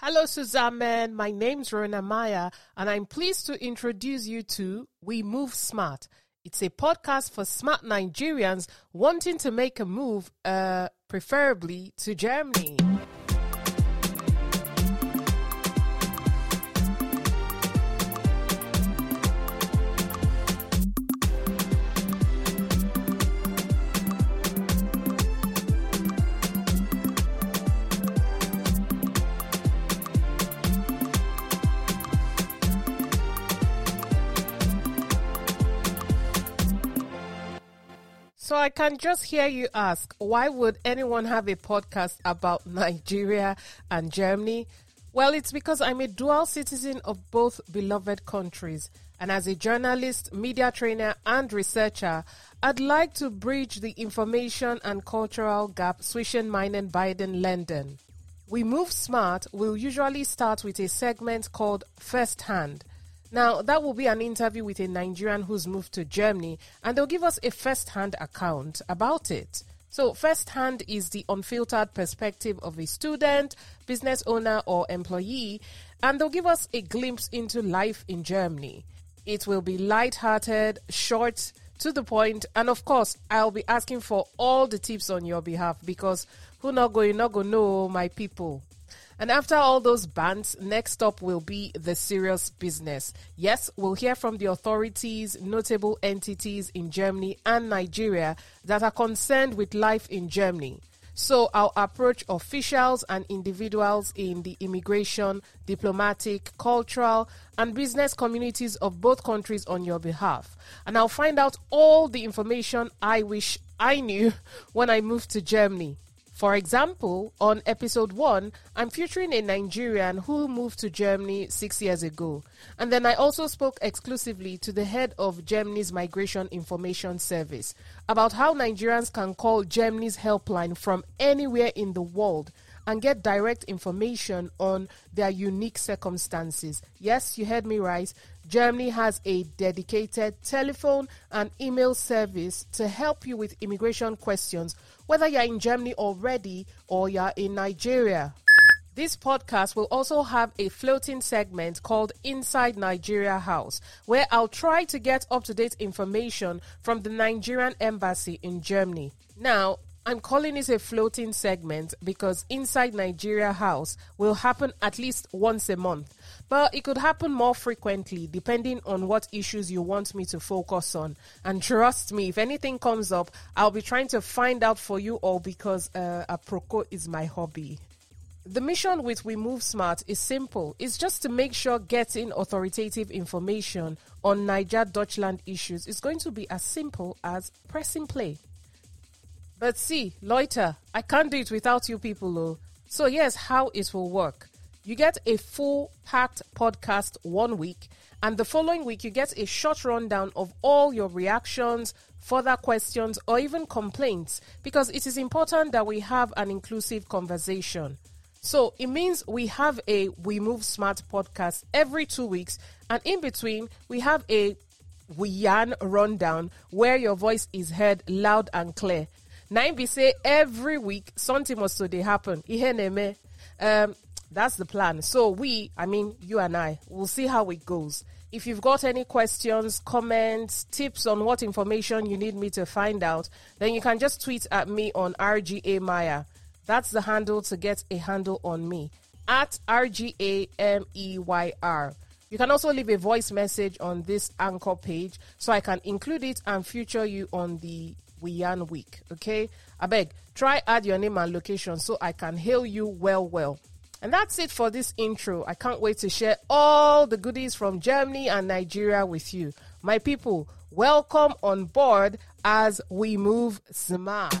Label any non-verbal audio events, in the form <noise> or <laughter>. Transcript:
Hello, Suzanne. My name's Ruona Meyer, and I'm pleased to introduce you to We Move Smart. It's a podcast for smart Nigerians wanting to make a move, uh, preferably to Germany. So I can just hear you ask, why would anyone have a podcast about <laughs> Nigeria and Germany? Well, it's because I'm a dual citizen of both beloved countries. And as a journalist, media trainer, and researcher, I'd like to bridge the information and cultural gap switching Meinen Biden London. We Move Smart will usually start with a segment called First Hand – now, that will be an interview with a Nigerian who's moved to Germany, and they'll give us a first hand account about it. So, first hand is the unfiltered perspective of a student, business owner, or employee, and they'll give us a glimpse into life in Germany. It will be light-hearted, short, to the point, and of course, I'll be asking for all the tips on your behalf because who not going, not going know my people. And after all those bans, next up will be the serious business. Yes, we'll hear from the authorities, notable entities in Germany and Nigeria that are concerned with life in Germany. So I'll approach officials and individuals in the immigration, diplomatic, cultural, and business communities of both countries on your behalf. And I'll find out all the information I wish I knew <laughs> when I moved to Germany. For example, on episode 1, I'm featuring a Nigerian who moved to Germany six years ago. And then I also spoke exclusively to the head of Germany's Migration Information Service about how Nigerians can call Germany's helpline from anywhere in the world and get direct information on their unique circumstances. Yes, you heard me right. Germany has a dedicated telephone and email service to help you with immigration questions whether you're in Germany already or you're in Nigeria. This podcast will also have a floating segment called Inside Nigeria House, where I'll try to get up to date information from the Nigerian embassy in Germany. Now, I'm calling it a floating segment because Inside Nigeria House will happen at least once a month. But it could happen more frequently depending on what issues you want me to focus on. And trust me, if anything comes up, I'll be trying to find out for you all because uh, Aproko is my hobby. The mission with We Move Smart is simple. It's just to make sure getting authoritative information on Niger Dutchland issues is going to be as simple as pressing play. But see, loiter, I can't do it without you people, though. So here's how it will work. You get a full packed podcast one week, and the following week you get a short rundown of all your reactions, further questions, or even complaints, because it is important that we have an inclusive conversation. So it means we have a We Move Smart podcast every two weeks, and in between, we have a We Yarn rundown where your voice is heard loud and clear. Nine be say every week something must they happen. Um, that's the plan. So we, I mean you and I, will see how it goes. If you've got any questions, comments, tips on what information you need me to find out, then you can just tweet at me on RGA Maya. That's the handle to get a handle on me at RGAMEYR. You can also leave a voice message on this anchor page so I can include it and feature you on the we yarn week. Okay, I beg, try add your name and location so I can hail you well, well. And that's it for this intro. I can't wait to share all the goodies from Germany and Nigeria with you. My people, welcome on board as we move smart.